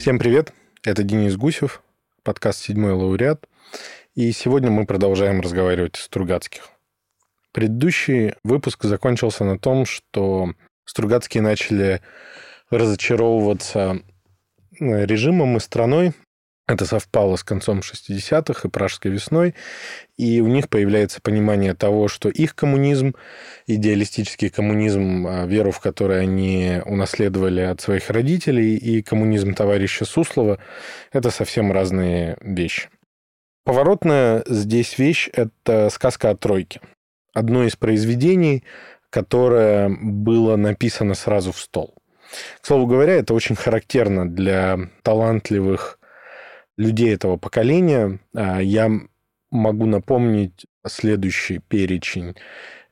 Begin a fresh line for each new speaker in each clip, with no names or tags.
Всем привет, это Денис Гусев, подкаст «Седьмой лауреат». И сегодня мы продолжаем разговаривать о Стругацких. Предыдущий выпуск закончился на том, что Стругацкие начали разочаровываться режимом и страной, это совпало с концом 60-х и пражской весной, и у них появляется понимание того, что их коммунизм, идеалистический коммунизм, а, веру в который они унаследовали от своих родителей, и коммунизм товарища Суслова – это совсем разные вещи. Поворотная здесь вещь – это сказка о тройке. Одно из произведений, которое было написано сразу в стол. К слову говоря, это очень характерно для талантливых людей этого поколения. А, я могу напомнить следующий перечень.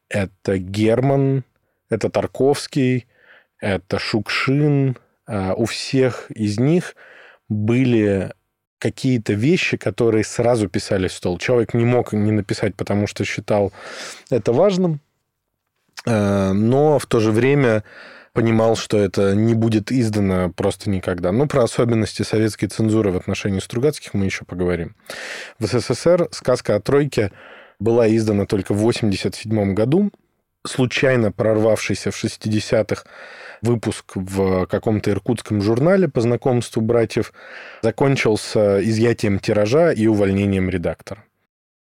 Это Герман, это Тарковский, это Шукшин. А, у всех из них были какие-то вещи, которые сразу писали в стол. Человек не мог не написать, потому что считал это важным, а, но в то же время понимал, что это не будет издано просто никогда. Ну, про особенности советской цензуры в отношении Стругацких мы еще поговорим. В СССР сказка о тройке была издана только в 1987 году. Случайно прорвавшийся в 60-х выпуск в каком-то иркутском журнале по знакомству братьев закончился изъятием тиража и увольнением редактора.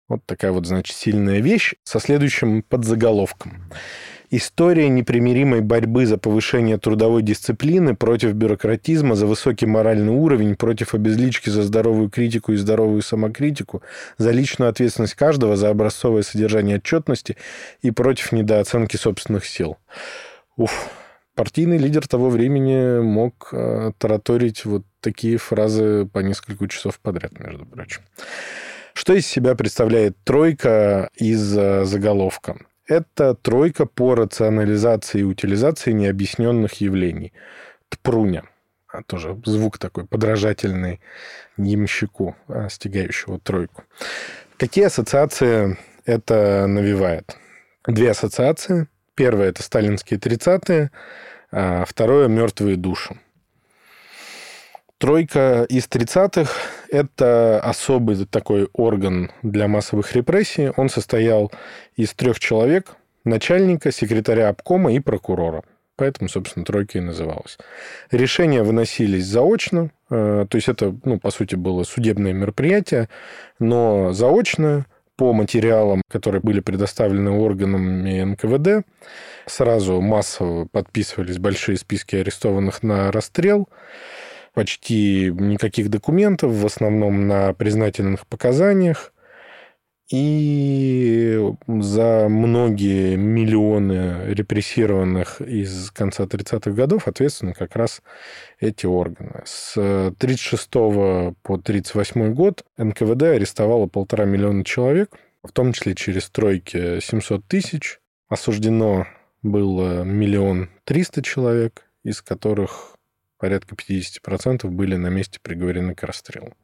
Вот такая вот, значит, сильная вещь со следующим подзаголовком. История непримиримой борьбы за повышение трудовой дисциплины против бюрократизма, за высокий моральный уровень, против обезлички за здоровую критику и здоровую самокритику, за личную ответственность каждого, за образцовое содержание отчетности и против недооценки собственных сил. Уф, партийный лидер того времени мог э, тараторить вот такие фразы по несколько часов подряд, между прочим. Что из себя представляет тройка из э, заголовка? Это тройка по рационализации и утилизации необъясненных явлений. Тпруня. А тоже звук такой подражательный ямщику, а, стягающего тройку. Какие ассоциации это навевает? Две ассоциации. Первая – это сталинские 30-е, а второе – мертвые души. Тройка из 30-х – это особый такой орган для массовых репрессий. Он состоял из трех человек – начальника, секретаря обкома и прокурора. Поэтому, собственно, тройка и называлась. Решения выносились заочно, э, то есть это, ну, по сути, было судебное мероприятие, но заочно по материалам, которые были предоставлены органами НКВД, сразу массово подписывались большие списки арестованных на расстрел – почти никаких документов, в основном на признательных показаниях. И за многие миллионы репрессированных из конца 30-х годов ответственны как раз эти органы. С 1936 по 1938 год НКВД арестовало полтора миллиона человек, в том числе через стройки 700 тысяч. Осуждено было миллион триста человек, из которых порядка 50% были на месте приговорены к расстрелу.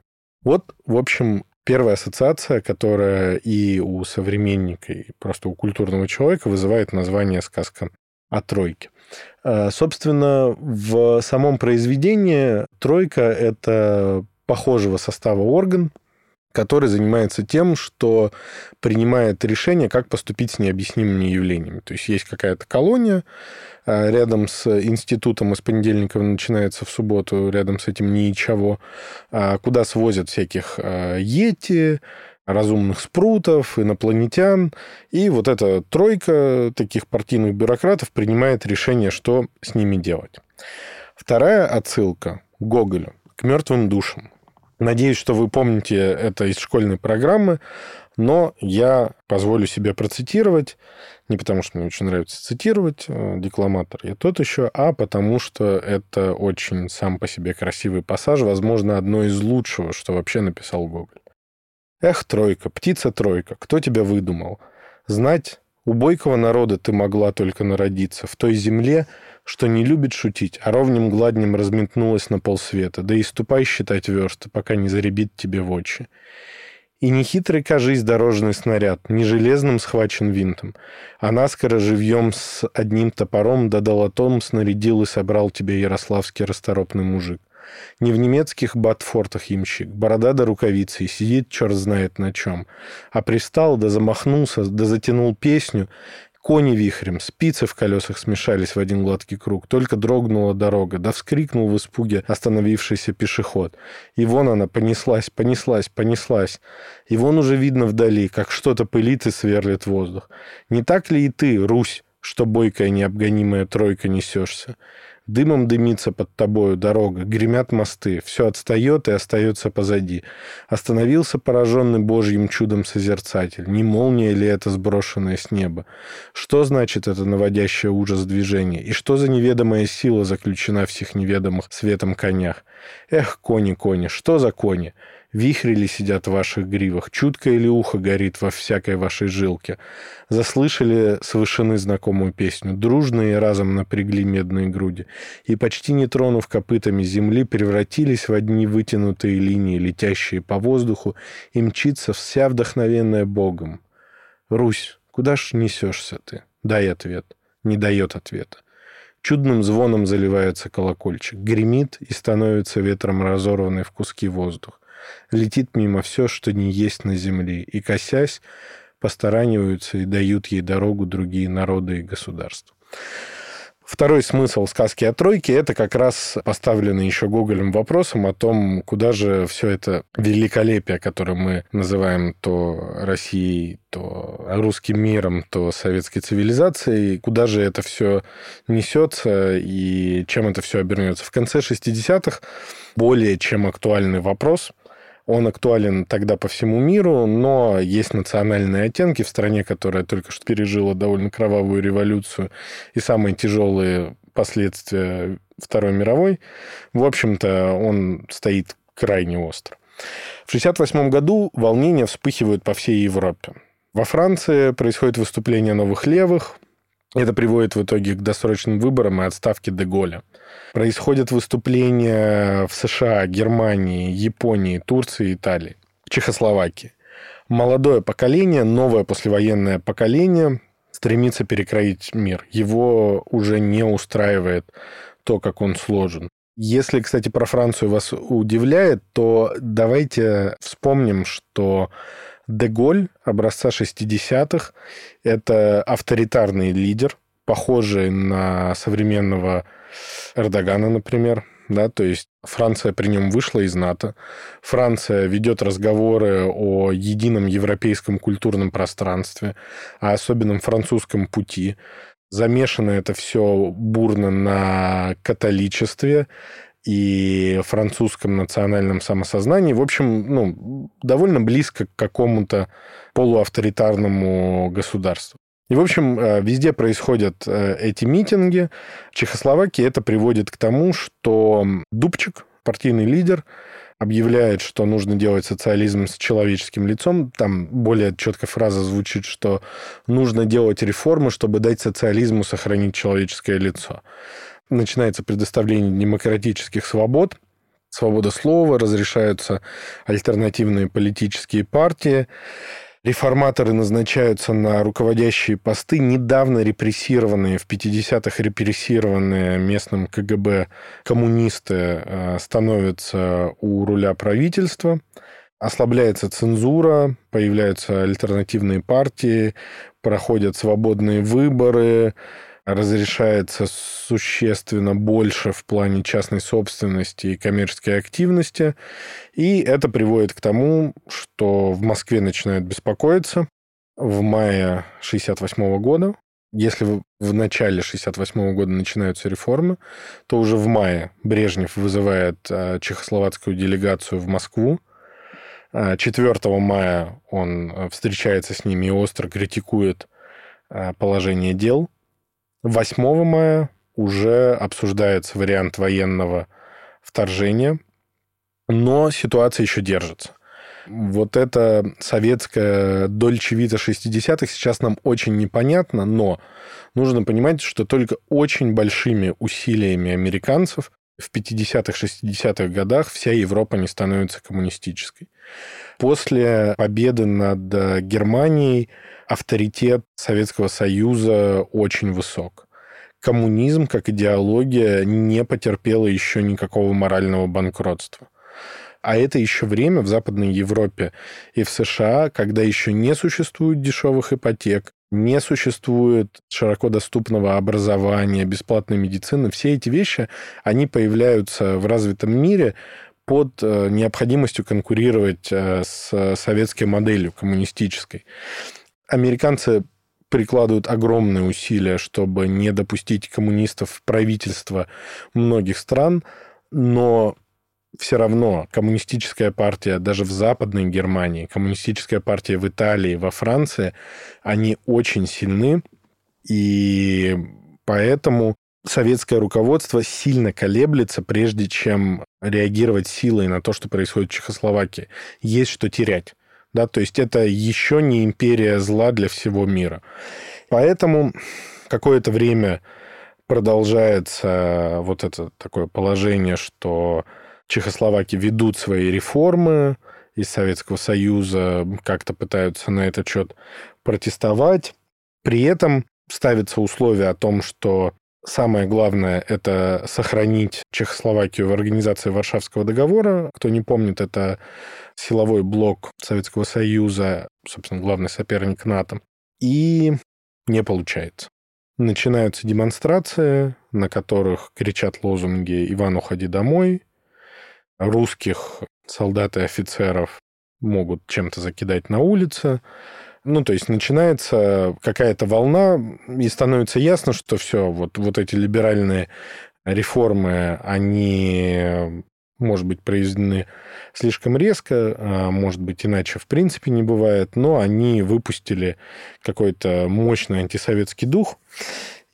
Вот, в общем, первая ассоциация, которая и у современника, и просто у культурного человека вызывает название сказка о тройке. А, собственно, в самом произведении тройка – это похожего состава орган, который занимается тем, что принимает решение, как поступить с необъяснимыми явлениями. То есть есть какая-то колония а, рядом с институтом, из понедельника начинается в субботу, рядом с этим ничего, а, куда свозят всяких а, йети, разумных спрутов, инопланетян. И вот эта тройка таких партийных бюрократов принимает решение, что с ними делать. Вторая отсылка Гоголю, к мертвым душам. Надеюсь, что вы помните это из школьной программы, но я позволю себе процитировать, не потому что мне очень нравится цитировать, э, декламатор я тот еще, а потому что это очень сам по себе красивый пассаж, возможно, одно из лучшего, что вообще написал Гоголь. «Эх, тройка, птица-тройка, кто тебя выдумал? Знать, у бойкого народа ты могла только народиться, в той земле, что не любит шутить, а ровнем гладнем разметнулась на полсвета, да и ступай считать версты, пока не заребит тебе в очи. И не хитрый, кажись, дорожный снаряд, не железным схвачен винтом, а наскоро живьем с одним топором да долотом снарядил и собрал тебе ярославский расторопный мужик. Не в немецких батфортах ямщик, борода до рукавицы, и сидит черт знает на чем. А пристал, да замахнулся, да затянул песню, Кони вихрем, спицы в колесах смешались в один гладкий круг. Только дрогнула дорога, да вскрикнул в испуге остановившийся пешеход. И вон она понеслась, понеслась, понеслась. И вон уже видно вдали, как что-то пылит и сверлит воздух. Не так ли и ты, Русь, что бойкая необгонимая тройка несешься? Дымом дымится под тобою дорога, гремят мосты, все отстает и остается позади. Остановился пораженный Божьим чудом созерцатель. Не молния ли это сброшенная с неба? Что значит это наводящее ужас движение? И что за неведомая сила заключена в всех неведомых светом конях? Эх, кони, кони, что за кони? Вихри ли сидят в ваших гривах? Чуткое ли ухо горит во всякой вашей жилке? Заслышали с вышины знакомую песню. Дружные разом напрягли медные груди. И, почти не тронув копытами земли, превратились в одни вытянутые линии, летящие по воздуху, и мчится вся вдохновенная Богом. Русь, куда ж несешься ты? Дай ответ. Не дает ответа. Чудным звоном заливается колокольчик, гремит и становится ветром разорванный в куски воздух летит мимо все, что не есть на земле, и, косясь, постараниваются и дают ей дорогу другие народы и государства. Второй смысл сказки о тройке – это как раз поставленный еще Гоголем вопросом о том, куда же все это великолепие, которое мы называем то Россией, то русским миром, то советской цивилизацией, куда же это все несется и чем это все обернется. В конце 60-х более чем актуальный вопрос – он актуален тогда по всему миру, но есть национальные оттенки в стране, которая только что пережила довольно кровавую революцию и самые тяжелые последствия Второй мировой. В общем-то, он стоит крайне остро. В 1968 году волнения вспыхивают по всей Европе. Во Франции происходит выступление новых левых, это приводит в итоге к досрочным выборам и отставке Деголя. Происходят выступления в США, Германии, Японии, Турции, Италии, Чехословакии. Молодое поколение, новое послевоенное поколение стремится перекроить мир. Его уже не устраивает то, как он сложен. Если, кстати, про Францию вас удивляет, то давайте вспомним, что Деголь образца 60-х – это авторитарный лидер, похожий на современного Эрдогана, например. Да, то есть Франция при нем вышла из НАТО. Франция ведет разговоры о едином европейском культурном пространстве, о особенном французском пути. Замешано это все бурно на католичестве и французском национальном самосознании. В общем, ну, довольно близко к какому-то полуавторитарному государству. И, в общем, э, везде происходят э, эти митинги. В Чехословакии это приводит к тому, что Дубчик, партийный лидер, объявляет, что нужно делать социализм с человеческим лицом. Там более четко фраза звучит, что нужно делать реформы, чтобы дать социализму сохранить человеческое лицо начинается предоставление демократических свобод, свобода слова, разрешаются альтернативные политические партии, реформаторы назначаются на руководящие посты, недавно репрессированные, в 50-х репрессированные местным КГБ коммунисты э, становятся у руля правительства, ослабляется цензура, появляются альтернативные партии, проходят свободные выборы, разрешается существенно больше в плане частной собственности и коммерческой активности. И это приводит к тому, что в Москве начинают беспокоиться. В мае 1968 года, если в начале 1968 года начинаются реформы, то уже в мае Брежнев вызывает а, чехословацкую делегацию в Москву. 4 а, мая он а, встречается с ними и остро критикует положение дел – 8 мая уже обсуждается вариант военного вторжения, но ситуация еще держится. Вот это советская дольчевита 60-х сейчас нам очень непонятно, но нужно понимать, что только очень большими усилиями американцев в 50-х, 60-х годах вся Европа не становится коммунистической. После победы над Германией авторитет Советского Союза очень высок. коммунизм как идеология не потерпела еще никакого морального банкротства. А это еще время в Западной Европе и в США, когда еще не существует дешевых ипотек, не существует широко доступного образования, бесплатной медицины. Все эти вещи, они появляются в развитом мире под э, необходимостью конкурировать э, с советской моделью коммунистической. Американцы прикладывают огромные усилия, чтобы не допустить коммунистов в правительство многих стран, но все равно коммунистическая партия даже в Западной Германии, коммунистическая партия в Италии, во Франции, они очень сильны, и поэтому советское руководство сильно колеблется, прежде чем реагировать силой на то, что происходит в Чехословакии. Есть что терять. Да, то есть это еще не империя зла для всего мира. Поэтому какое-то время продолжается вот это такое положение, что Чехословаки ведут свои реформы, из Советского Союза как-то пытаются на этот счет протестовать. При этом ставится условие о том, что самое главное – это сохранить Чехословакию в организации Варшавского договора. Кто не помнит, это силовой блок Советского Союза, собственно, главный соперник НАТО. И не получается. Начинаются демонстрации, на которых кричат лозунги «Иван, уходи домой», русских солдат и офицеров могут чем-то закидать на улице. Ну, то есть начинается какая-то волна, и становится ясно, что все, вот, вот эти либеральные реформы, они, может быть, произведены слишком резко, а может быть, иначе в принципе не бывает, но они выпустили какой-то мощный антисоветский дух,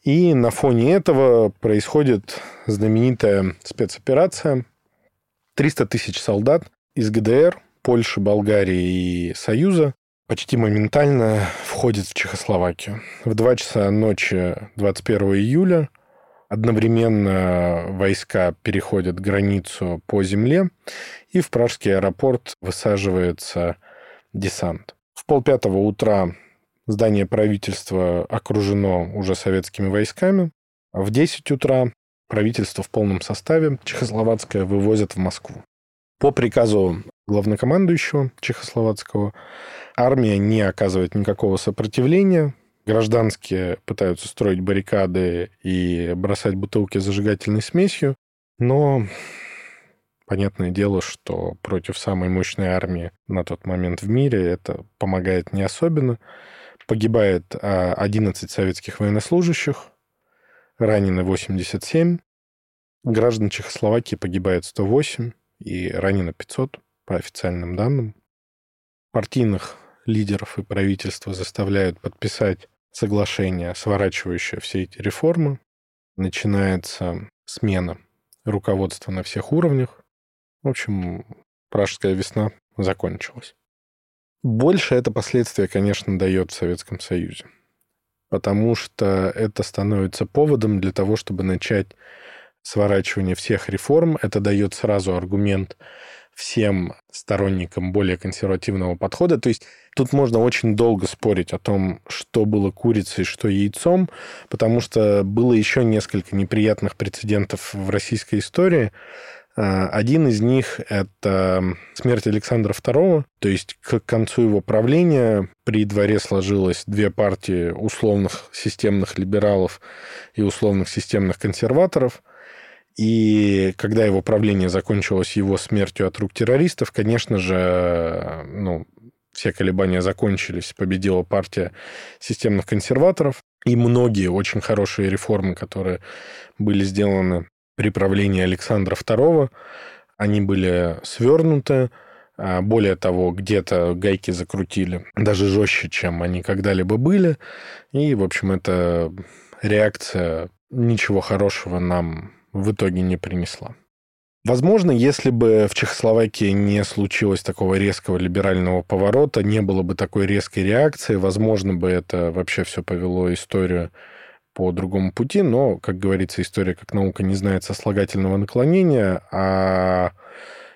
и на фоне этого происходит знаменитая спецоперация – 300 тысяч солдат из ГДР, Польши, Болгарии и Союза почти моментально входит в Чехословакию. В 2 часа ночи 21 июля одновременно войска переходят границу по земле, и в пражский аэропорт высаживается десант. В полпятого утра здание правительства окружено уже советскими войсками. В 10 утра правительство в полном составе чехословацкое вывозят в Москву. По приказу главнокомандующего чехословацкого армия не оказывает никакого сопротивления. Гражданские пытаются строить баррикады и бросать бутылки с зажигательной смесью, но понятное дело, что против самой мощной армии на тот момент в мире это помогает не особенно. Погибает 11 а, советских военнослужащих, ранены 87, граждан Чехословакии погибает 108 и ранено 500 по официальным данным. Партийных лидеров и правительства заставляют подписать соглашение, сворачивающее все эти реформы. Начинается смена руководства на всех уровнях. В общем, Пражская весна закончилась. Больше это последствия, конечно, дает в Советском Союзе потому что это становится поводом для того, чтобы начать сворачивание всех реформ. Это дает сразу аргумент всем сторонникам более консервативного подхода. То есть тут можно очень долго спорить о том, что было курицей, что яйцом, потому что было еще несколько неприятных прецедентов в российской истории. А, один из них – это смерть Александра II. То есть к концу его правления при дворе сложилось две партии условных системных либералов и условных системных консерваторов. И когда его правление закончилось его смертью от рук террористов, конечно же, ну, все колебания закончились, победила партия системных консерваторов. И многие очень хорошие реформы, которые были сделаны при правлении Александра II. Они были свернуты, а, более того, где-то гайки закрутили даже жестче, чем они когда-либо были. И, в общем, эта реакция ничего хорошего нам в итоге не принесла. Возможно, если бы в Чехословакии не случилось такого резкого либерального поворота, не было бы такой резкой реакции, возможно бы это вообще все повело историю по другому пути, но, как говорится, история как наука не знает сослагательного наклонения, а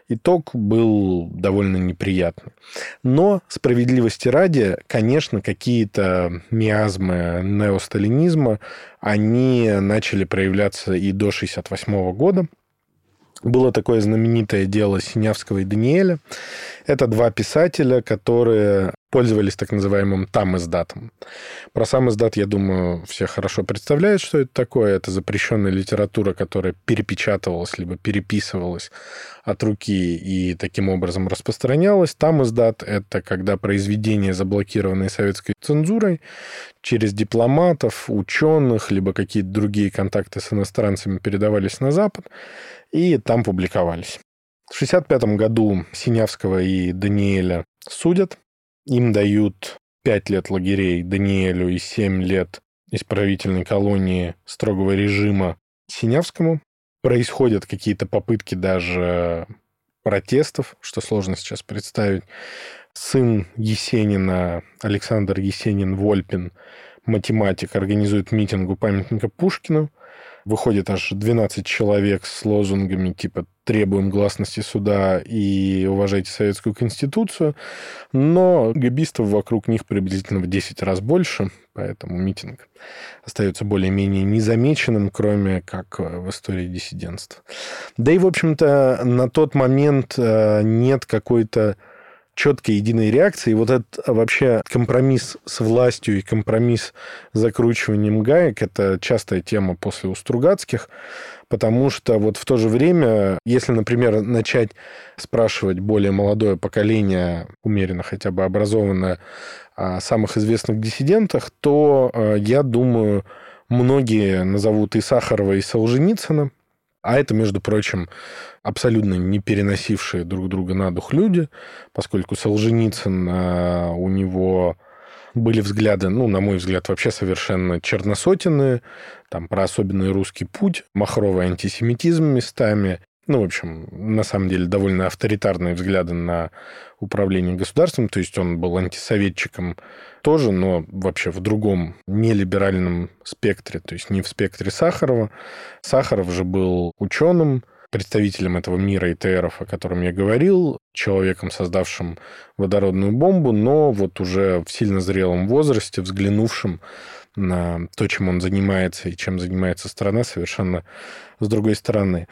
итог был довольно неприятный. Но справедливости ради, конечно, какие-то миазмы неосталинизма, они начали проявляться и до 1968 года. Было такое знаменитое дело Синявского и Даниэля. Это два писателя, которые пользовались так называемым там издатом. Про сам издат, я думаю, все хорошо представляют, что это такое. Это запрещенная литература, которая перепечатывалась либо переписывалась от руки и таким образом распространялась. Там издат — это когда произведения, заблокированные советской цензурой, через дипломатов, ученых, либо какие-то другие контакты с иностранцами передавались на Запад и там публиковались. В 1965 году Синявского и Даниэля судят им дают 5 лет лагерей Даниэлю и 7 лет исправительной колонии строгого режима Синявскому. Происходят какие-то попытки даже протестов, что сложно сейчас представить. Сын Есенина, Александр Есенин-Вольпин, математик, организует митинг у памятника Пушкину. Выходит аж 12 человек с лозунгами типа «требуем гласности суда» и «уважайте советскую конституцию», но габистов вокруг них приблизительно в 10 раз больше, поэтому митинг остается более-менее незамеченным, кроме как в истории диссидентства. Да и, в общем-то, на тот момент э, нет какой-то четкой единой реакции. И вот этот а, вообще компромисс с властью и компромисс с закручиванием гаек – это частая тема после Устругацких, потому что вот в то же время, если, например, начать спрашивать более молодое поколение, умеренно хотя бы образованное, о самых известных диссидентах, то, а, я думаю, многие назовут и Сахарова, и Солженицына, а это, между прочим, абсолютно не переносившие друг друга на дух люди, поскольку Солженицын, а, у него были взгляды, ну, на мой взгляд, вообще совершенно черносотенные, там про особенный русский путь, махровый антисемитизм местами, ну, в общем, на самом деле довольно авторитарные взгляды на управление государством, то есть он был антисоветчиком тоже, но вообще в другом нелиберальном спектре, то есть не в спектре Сахарова. Сахаров же был ученым, представителем этого мира ИТРов, о котором я говорил, человеком, создавшим водородную бомбу, но вот уже в сильно зрелом возрасте, взглянувшим на то, чем он занимается и чем занимается страна, совершенно с другой стороны.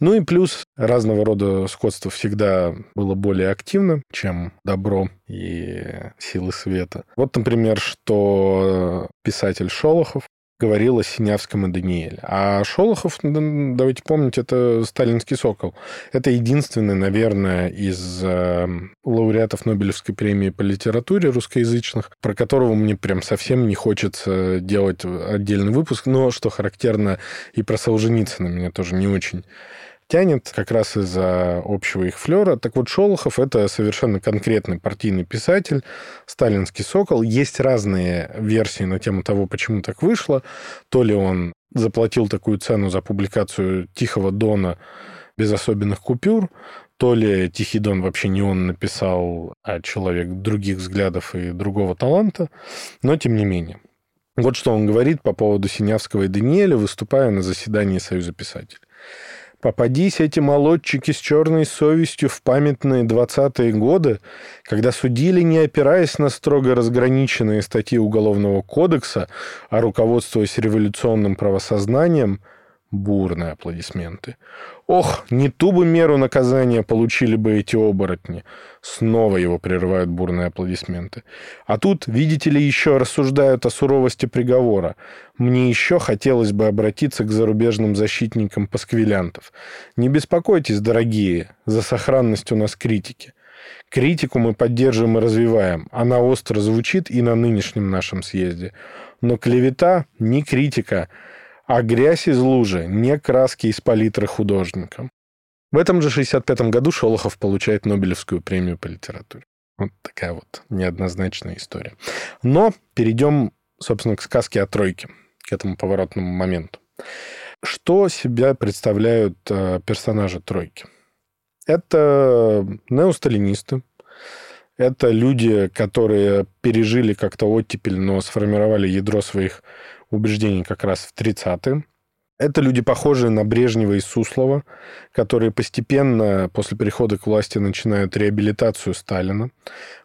Ну и плюс разного рода сходство всегда было более активно, чем добро и силы света. Вот, например, что писатель Шолохов говорил о Синявском и Даниэле. А Шолохов, давайте помнить, это сталинский сокол. Это единственный, наверное, из э, лауреатов Нобелевской премии по литературе русскоязычных, про которого мне прям совсем не хочется делать отдельный выпуск. Но, что характерно, и про Солженицына меня тоже не очень тянет как раз из-за общего их флера. Так вот, Шолохов — это совершенно конкретный партийный писатель, сталинский сокол. Есть разные версии на тему того, почему так вышло. То ли он заплатил такую цену за публикацию «Тихого Дона» без особенных купюр, то ли Тихий Дон вообще не он написал, а человек других взглядов и другого таланта, но тем не менее. Вот что он говорит по поводу Синявского и Даниэля, выступая на заседании Союза писателей. Попадись эти молодчики с черной совестью в памятные двадцатые годы, когда судили, не опираясь на строго разграниченные статьи Уголовного кодекса, а руководствуясь революционным правосознанием – Бурные аплодисменты. Ох, не ту бы меру наказания получили бы эти оборотни. Снова его прерывают бурные аплодисменты. А тут, видите ли, еще рассуждают о суровости приговора. Мне еще хотелось бы обратиться к зарубежным защитникам пасквилянтов. Не беспокойтесь, дорогие, за сохранность у нас критики. Критику мы поддерживаем и развиваем. Она остро звучит и на нынешнем нашем съезде. Но клевета не критика – а грязь из лужи, не краски из палитры художника. В этом же 65-м году Шолохов получает Нобелевскую премию по литературе. Вот такая вот неоднозначная история. Но перейдем, собственно, к сказке о тройке, к этому поворотному моменту. Что себя представляют э, персонажи тройки? Это неосталинисты, это люди, которые пережили как-то оттепель, но сформировали ядро своих убеждений как раз в 30-е. Это люди, похожие на Брежнева и Суслова, которые постепенно после прихода к власти начинают реабилитацию Сталина,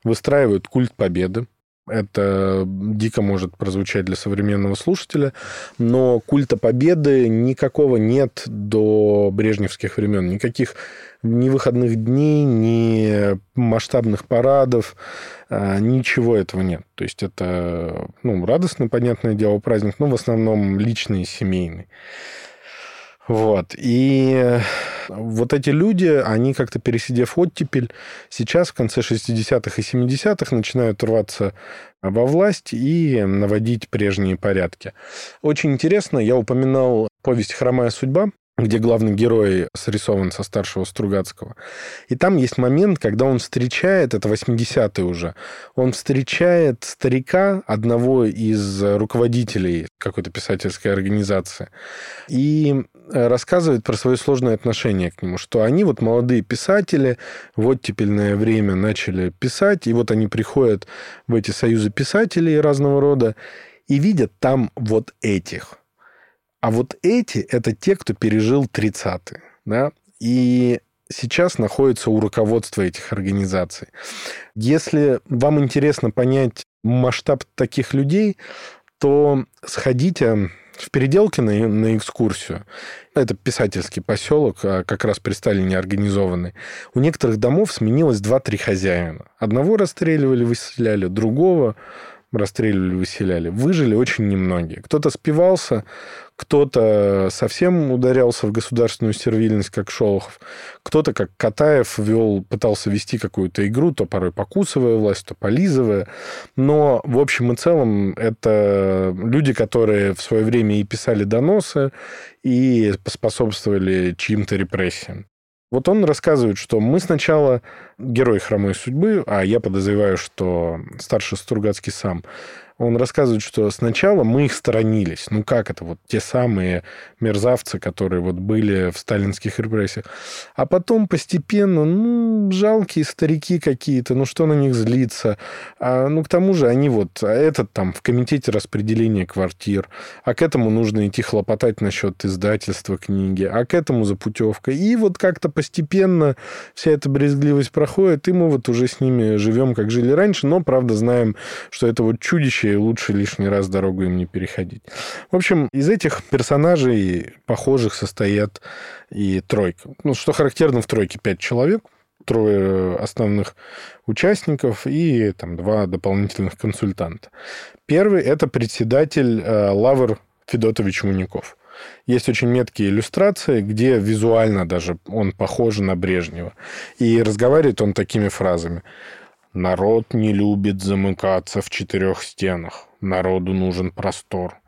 выстраивают культ победы, это дико может прозвучать для современного слушателя, но культа победы никакого нет до брежневских времен. Никаких ни выходных дней, ни масштабных парадов, а, ничего этого нет. То есть это ну, радостный, понятное дело, праздник, но в основном личный семейный. Вот. И вот эти люди, они как-то пересидев оттепель, сейчас в конце 60-х и 70-х начинают рваться во власть и наводить прежние порядки. Очень интересно, я упоминал повесть «Хромая судьба», где главный герой срисован со старшего Стругацкого. И там есть момент, когда он встречает, это 80-й уже, он встречает старика, одного из руководителей какой-то писательской организации, и рассказывает про свое сложное отношение к нему, что они вот молодые писатели в оттепельное время начали писать, и вот они приходят в эти союзы писателей разного рода и видят там вот этих – а вот эти – это те, кто пережил 30-е. Да? И сейчас находятся у руководства этих организаций. Если вам интересно понять масштаб таких людей, то сходите в Переделкино на экскурсию. Это писательский поселок, а как раз при Сталине организованный. У некоторых домов сменилось 2-3 хозяина. Одного расстреливали, выселяли, другого расстреливали, выселяли. Выжили очень немногие. Кто-то спивался, кто-то совсем ударялся в государственную сервильность, как Шолохов, кто-то, как Катаев, вел, пытался вести какую-то игру, то порой покусывая власть, то полизывая. Но, в общем и целом, это люди, которые в свое время и писали доносы, и способствовали чьим-то репрессиям. Вот он рассказывает, что мы сначала герой хромой судьбы, а я подозреваю, что старший Стругацкий сам, он рассказывает, что сначала мы их сторонились. Ну как это? Вот те самые мерзавцы, которые вот были в сталинских репрессиях. А потом постепенно, ну, жалкие старики какие-то, ну что на них злиться? А, ну, к тому же они вот, а этот там в комитете распределения квартир, а к этому нужно идти хлопотать насчет издательства книги, а к этому за путевкой. И вот как-то постепенно вся эта брезгливость проходит, и мы вот уже с ними живем, как жили раньше, но, правда, знаем, что это вот чудище и лучше лишний раз дорогу им не переходить. В общем, из этих персонажей похожих состоят и тройка. Ну, что характерно, в тройке пять человек, трое основных участников и там, два дополнительных консультанта. Первый – это председатель э, Лавр Федотович Муников. Есть очень меткие иллюстрации, где визуально даже он похож на Брежнева. И разговаривает он такими фразами. Народ не любит замыкаться в четырех стенах. Народу нужен простор.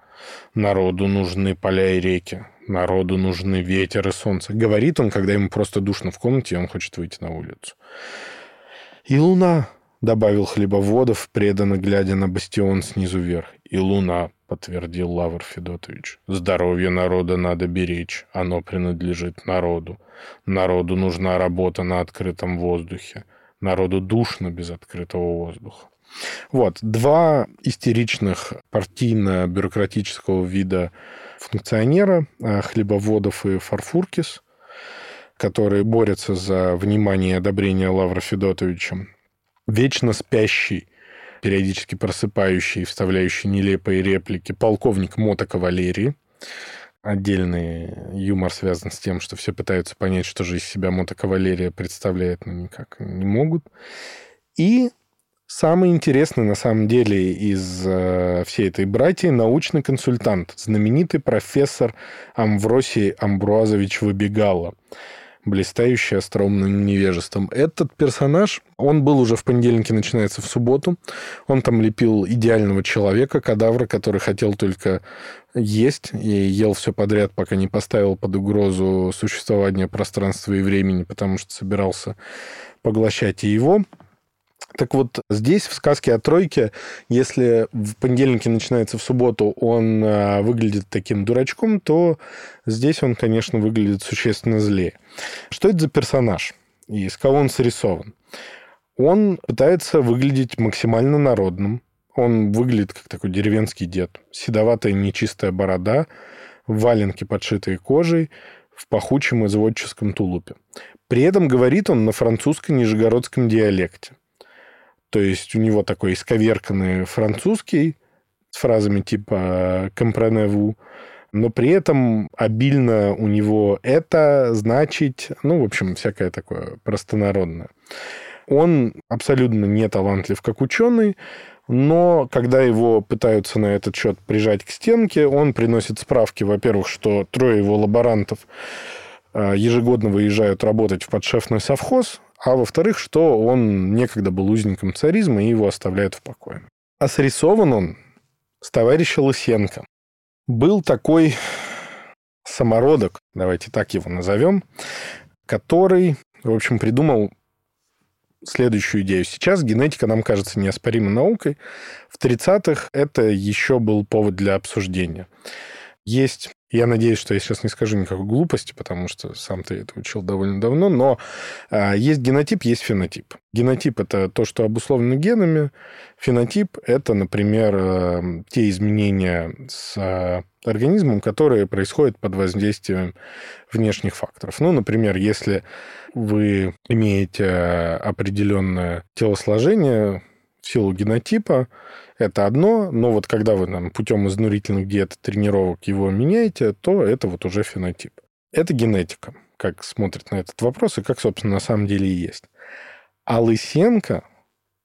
Народу нужны поля и реки. Народу нужны ветер и солнце. Говорит он, когда ему просто душно в комнате, и он хочет выйти на улицу. И луна, добавил Хлебоводов, преданно глядя на бастион снизу вверх. И луна, подтвердил Лавр Федотович. Здоровье народа надо беречь. Оно принадлежит народу. Народу нужна работа на открытом воздухе. Народу душно без открытого воздуха. Вот. Два истеричных партийно-бюрократического вида функционера, э, Хлебоводов и Фарфуркис, которые борются за внимание и одобрение Лавра Федотовича. Вечно спящий, периодически просыпающий, вставляющий нелепые реплики полковник мотокавалерии, отдельный юмор связан с тем, что все пытаются понять, что же из себя мотокавалерия представляет, но никак не могут. И самый интересный, на самом деле, из э, всей этой братьи научный консультант, знаменитый профессор Амвросий Амбруазович Выбегало блистающий остроумным невежеством. Этот персонаж, он был уже в понедельнике, начинается в субботу. Он там лепил идеального человека, кадавра, который хотел только есть и ел все подряд, пока не поставил под угрозу существование пространства и времени, потому что собирался поглощать и его. Так вот, здесь, в сказке о тройке, если в понедельнике начинается в субботу, он а, выглядит таким дурачком, то здесь он, конечно, выглядит существенно злее. Что это за персонаж? И из кого он срисован? Он пытается выглядеть максимально народным. Он выглядит как такой деревенский дед. Седоватая нечистая борода, валенки, подшитые кожей, в пахучем изводческом тулупе. При этом говорит он на французско-нижегородском диалекте. То есть у него такой исковерканный французский с фразами типа «компраневу», но при этом обильно у него это, значит, ну, в общем, всякое такое простонародное. Он абсолютно не талантлив как ученый, но когда его пытаются на этот счет прижать к стенке, он приносит справки, во-первых, что трое его лаборантов а, ежегодно выезжают работать в подшефный совхоз, а во-вторых, что он некогда был узником царизма и его оставляют в покое. А срисован он с товарища Лысенко. Был такой самородок, давайте так его назовем, который, в общем, придумал следующую идею. Сейчас генетика нам кажется неоспоримой наукой. В 30-х это еще был повод для обсуждения. Есть я надеюсь, что я сейчас не скажу никакой глупости, потому что сам ты это учил довольно давно, но а, есть генотип, есть фенотип. Генотип – это то, что обусловлено генами. Фенотип – это, например, а, те изменения с а, организмом, которые происходят под воздействием внешних факторов. Ну, например, если вы имеете определенное телосложение силу генотипа, это одно, но вот когда вы там, путем изнурительных диет, тренировок его меняете, то это вот уже фенотип. Это генетика, как смотрит на этот вопрос и как, собственно, на самом деле и есть. А Лысенко,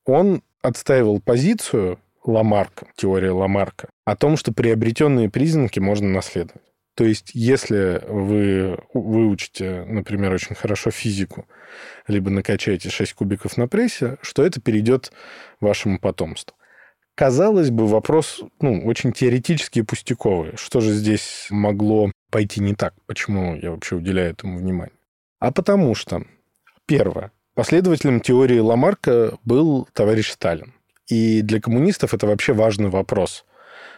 он отстаивал позицию Ламарка, теория Ламарка, о том, что приобретенные признаки можно наследовать. То есть, если вы выучите, например, очень хорошо физику, либо накачаете 6 кубиков на прессе, что это перейдет вашему потомству. Казалось бы, вопрос ну, очень теоретический и пустяковый. Что же здесь могло пойти не так? Почему я вообще уделяю этому внимание? А потому что, первое, последователем теории Ламарка был товарищ Сталин. И для коммунистов это вообще важный вопрос,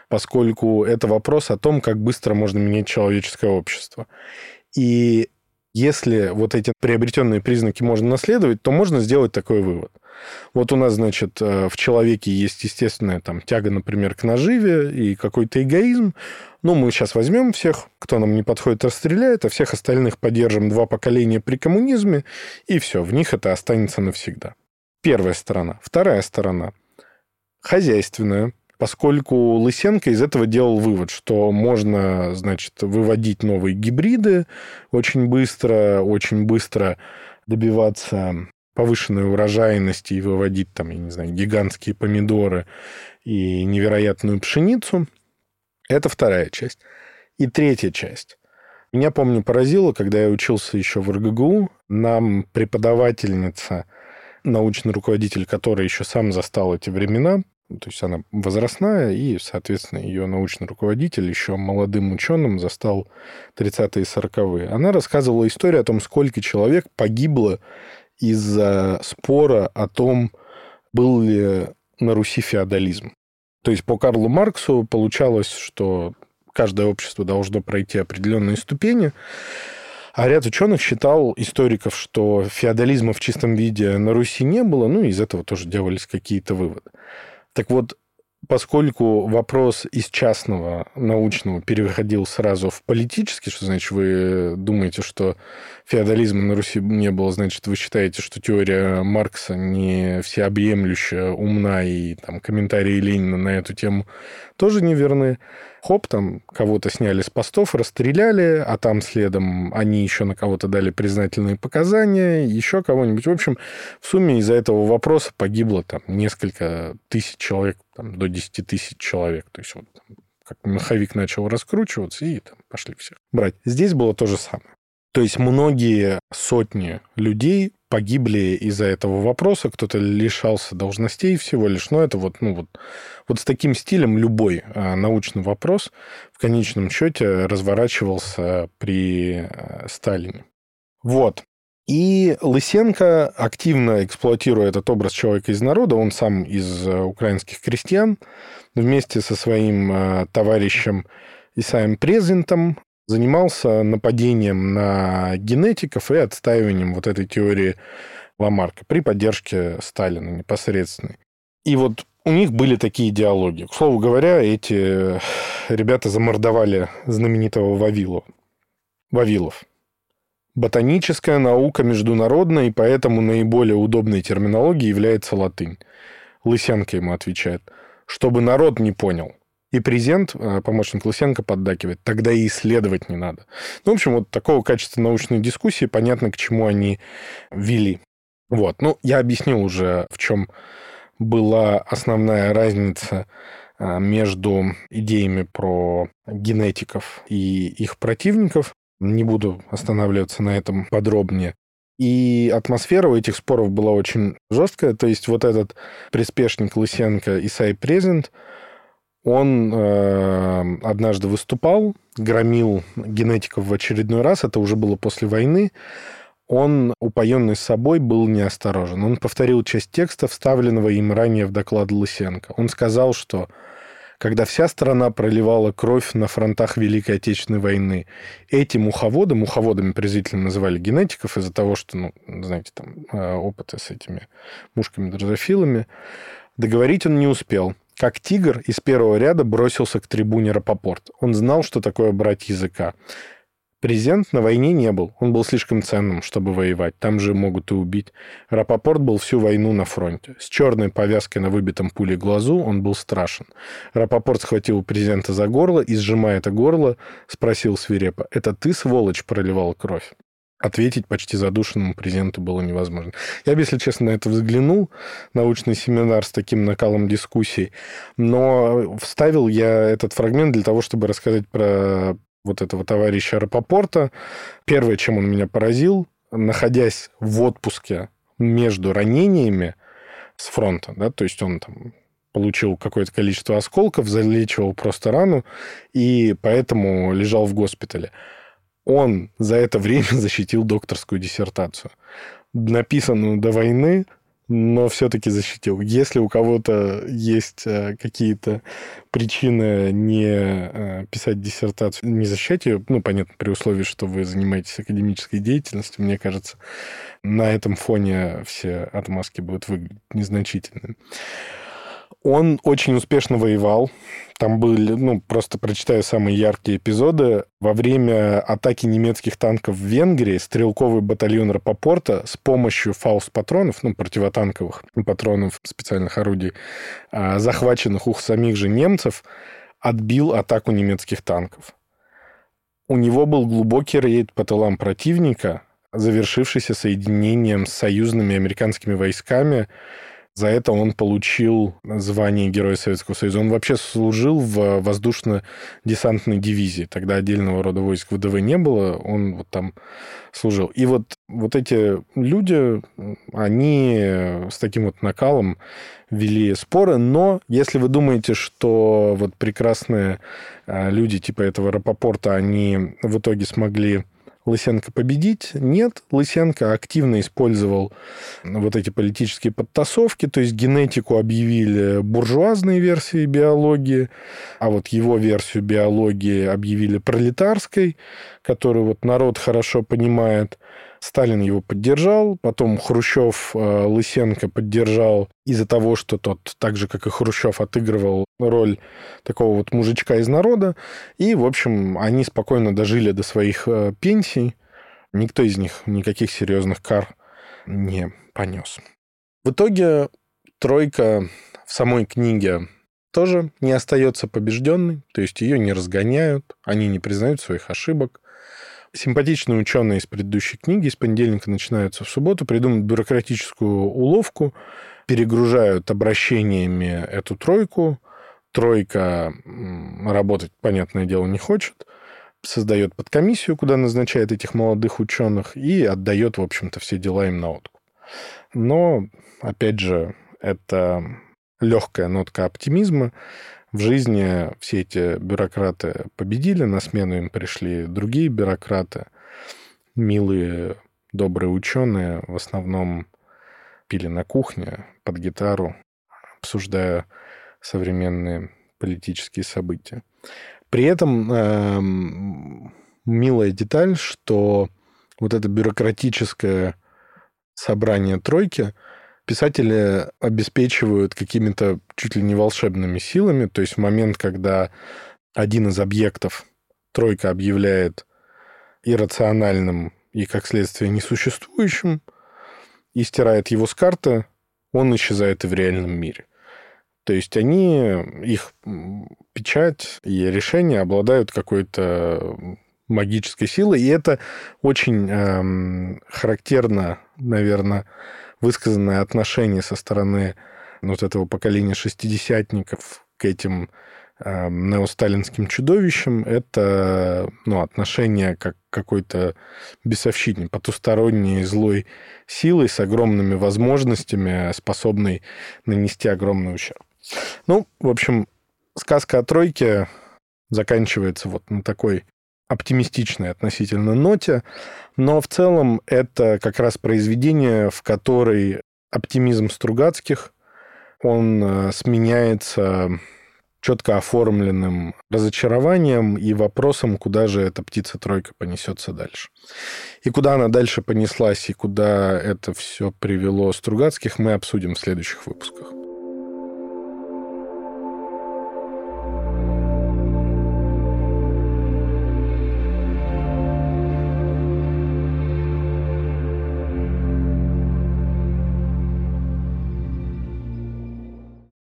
поскольку это вопрос о том, как быстро можно менять человеческое общество. И если вот эти приобретенные признаки можно наследовать, то можно сделать такой вывод. Вот у нас, значит, э, в человеке есть естественная там тяга, например, к наживе и какой-то эгоизм. Ну, мы сейчас возьмем всех, кто нам не подходит, расстреляет, а всех остальных поддержим два поколения при коммунизме, и все, в них это останется навсегда. Первая сторона. Вторая сторона. Хозяйственная поскольку Лысенко из этого делал вывод, что можно, значит, выводить новые гибриды очень быстро, очень быстро добиваться повышенной урожайности и выводить там, я не знаю, гигантские помидоры и невероятную пшеницу. Это вторая часть. И третья часть. Меня, помню, поразило, когда я учился еще в РГГУ, нам преподавательница, научный руководитель, который еще сам застал эти времена, то есть она возрастная, и, соответственно, ее научный руководитель еще молодым ученым застал 30-е и 40-е. Она рассказывала историю о том, сколько человек погибло из-за спора о том, был ли на Руси феодализм. То есть по Карлу Марксу получалось, что каждое общество должно пройти определенные ступени, а ряд ученых считал, историков, что феодализма в чистом виде на Руси не было, ну, из этого тоже делались какие-то выводы. Так вот, поскольку вопрос из частного научного переходил сразу в политический, что значит вы думаете, что феодализма на Руси не было, значит вы считаете, что теория Маркса не всеобъемлющая, умна, и там комментарии Ленина на эту тему тоже неверны хоп, там кого-то сняли с постов, расстреляли, а там следом они еще на кого-то дали признательные показания, еще кого-нибудь. В общем, в сумме из-за этого вопроса погибло там несколько тысяч человек, там, до 10 тысяч человек. То есть вот там, как маховик начал раскручиваться, и там пошли все брать. Здесь было то же самое. То есть многие сотни людей погибли из-за этого вопроса, кто-то лишался должностей всего лишь. Но это вот, ну вот, вот с таким стилем любой а, научный вопрос в конечном счете разворачивался при а, Сталине. Вот. И Лысенко, активно эксплуатируя этот образ человека из народа, он сам из а, украинских крестьян, вместе со своим а, товарищем Исаем Презентом занимался нападением на генетиков и отстаиванием вот этой теории Ламарка при поддержке Сталина непосредственной. И вот у них были такие диалоги. К слову говоря, эти ребята замордовали знаменитого Вавилова. Вавилов. Ботаническая наука международная, и поэтому наиболее удобной терминологией является латынь. Лысенко ему отвечает. Чтобы народ не понял. И презент, э, помощник Лысенко, поддакивает. Тогда и исследовать не надо. Ну, в общем, вот такого качества научной дискуссии понятно, к чему они вели. Вот. Ну, я объяснил уже, в чем была основная разница а, между идеями про генетиков и их противников. Не буду останавливаться на этом подробнее. И атмосфера у этих споров была очень жесткая. То есть вот этот приспешник Лысенко Исай Презент, он э, однажды выступал, громил генетиков в очередной раз, это уже было после войны, он, упоенный собой, был неосторожен. Он повторил часть текста, вставленного им ранее в доклад Лысенко. Он сказал, что когда вся страна проливала кровь на фронтах Великой Отечественной войны, эти муховоды, муховодами презрительно называли генетиков из-за того, что, ну, знаете, там э, опыты с этими мушками-дрозофилами, договорить он не успел. Как тигр из первого ряда бросился к трибуне Рапопорт. Он знал, что такое брать языка. Президент на войне не был. Он был слишком ценным, чтобы воевать. Там же могут и убить. Рапопорт был всю войну на фронте. С черной повязкой на выбитом пуле глазу он был страшен. Рапопорт схватил президента за горло и, сжимая это горло, спросил свирепо, «Это ты, сволочь, проливал кровь?» Ответить почти задушенному президенту было невозможно. Я бы, если честно, на это взглянул, научный семинар с таким накалом дискуссий, но вставил я этот фрагмент для того, чтобы рассказать про вот этого товарища Рапопорта. Первое, чем он меня поразил, находясь в отпуске между ранениями с фронта, да, то есть он там получил какое-то количество осколков, залечивал просто рану, и поэтому лежал в госпитале. Он за это время защитил докторскую диссертацию, написанную до войны, но все-таки защитил. Если у кого-то есть э, какие-то причины не э, писать диссертацию, не защищать ее, ну, понятно, при условии, что вы занимаетесь академической деятельностью, мне кажется, на этом фоне все отмазки будут выглядеть незначительными. Он очень успешно воевал. Там были, ну, просто прочитаю самые яркие эпизоды. Во время атаки немецких танков в Венгрии стрелковый батальон Рапопорта с помощью фауст-патронов, ну, противотанковых патронов специальных орудий, а, захваченных у самих же немцев, отбил атаку немецких танков. У него был глубокий рейд по тылам противника, завершившийся соединением с союзными американскими войсками за это он получил звание Героя Советского Союза. Он вообще служил в воздушно-десантной дивизии. Тогда отдельного рода войск ВДВ не было, он вот там служил. И вот, вот эти люди, они с таким вот накалом вели споры, но если вы думаете, что вот прекрасные а, люди типа этого Рапопорта, они в итоге смогли Лысенко победить. Нет, Лысенко активно использовал вот эти политические подтасовки, то есть генетику объявили буржуазной версией биологии, а вот его версию биологии объявили пролетарской, которую вот народ хорошо понимает. Сталин его поддержал, потом Хрущев э, Лысенко поддержал из-за того, что тот, так же, как и Хрущев, отыгрывал роль такого вот мужичка из народа. И, в общем, они спокойно дожили до своих э, пенсий. Никто из них никаких серьезных кар не понес. В итоге тройка в самой книге тоже не остается побежденной, то есть ее не разгоняют, они не признают своих ошибок. Симпатичные ученые из предыдущей книги с понедельника начинаются в субботу, придумают бюрократическую уловку, перегружают обращениями эту тройку. Тройка работать, понятное дело, не хочет. Создает подкомиссию, куда назначает этих молодых ученых и отдает, в общем-то, все дела им на откуп. Но, опять же, это легкая нотка оптимизма. В жизни все эти бюрократы победили, на смену им пришли другие бюрократы, милые, добрые ученые, в основном пили на кухне под гитару, обсуждая современные политические события. При этом э, милая деталь, что вот это бюрократическое собрание тройки писатели обеспечивают какими-то чуть ли не волшебными силами. То есть в момент, когда один из объектов тройка объявляет иррациональным и, как следствие, несуществующим, и стирает его с карты, он исчезает и в реальном мире. То есть они, их печать и решения обладают какой-то магической силой, и это очень эм, характерно, наверное, высказанное отношение со стороны вот этого поколения шестидесятников к этим э, неосталинским чудовищам, это ну, отношение как какой-то бесовщине, потусторонней злой силой с огромными возможностями, способной нанести огромный ущерб. Ну, в общем, сказка о тройке заканчивается вот на такой оптимистичной относительно ноте, но в целом это как раз произведение, в которой оптимизм Стругацких, он э, сменяется четко оформленным разочарованием и вопросом, куда же эта птица-тройка понесется дальше. И куда она дальше понеслась, и куда это все привело Стругацких, мы обсудим в следующих выпусках.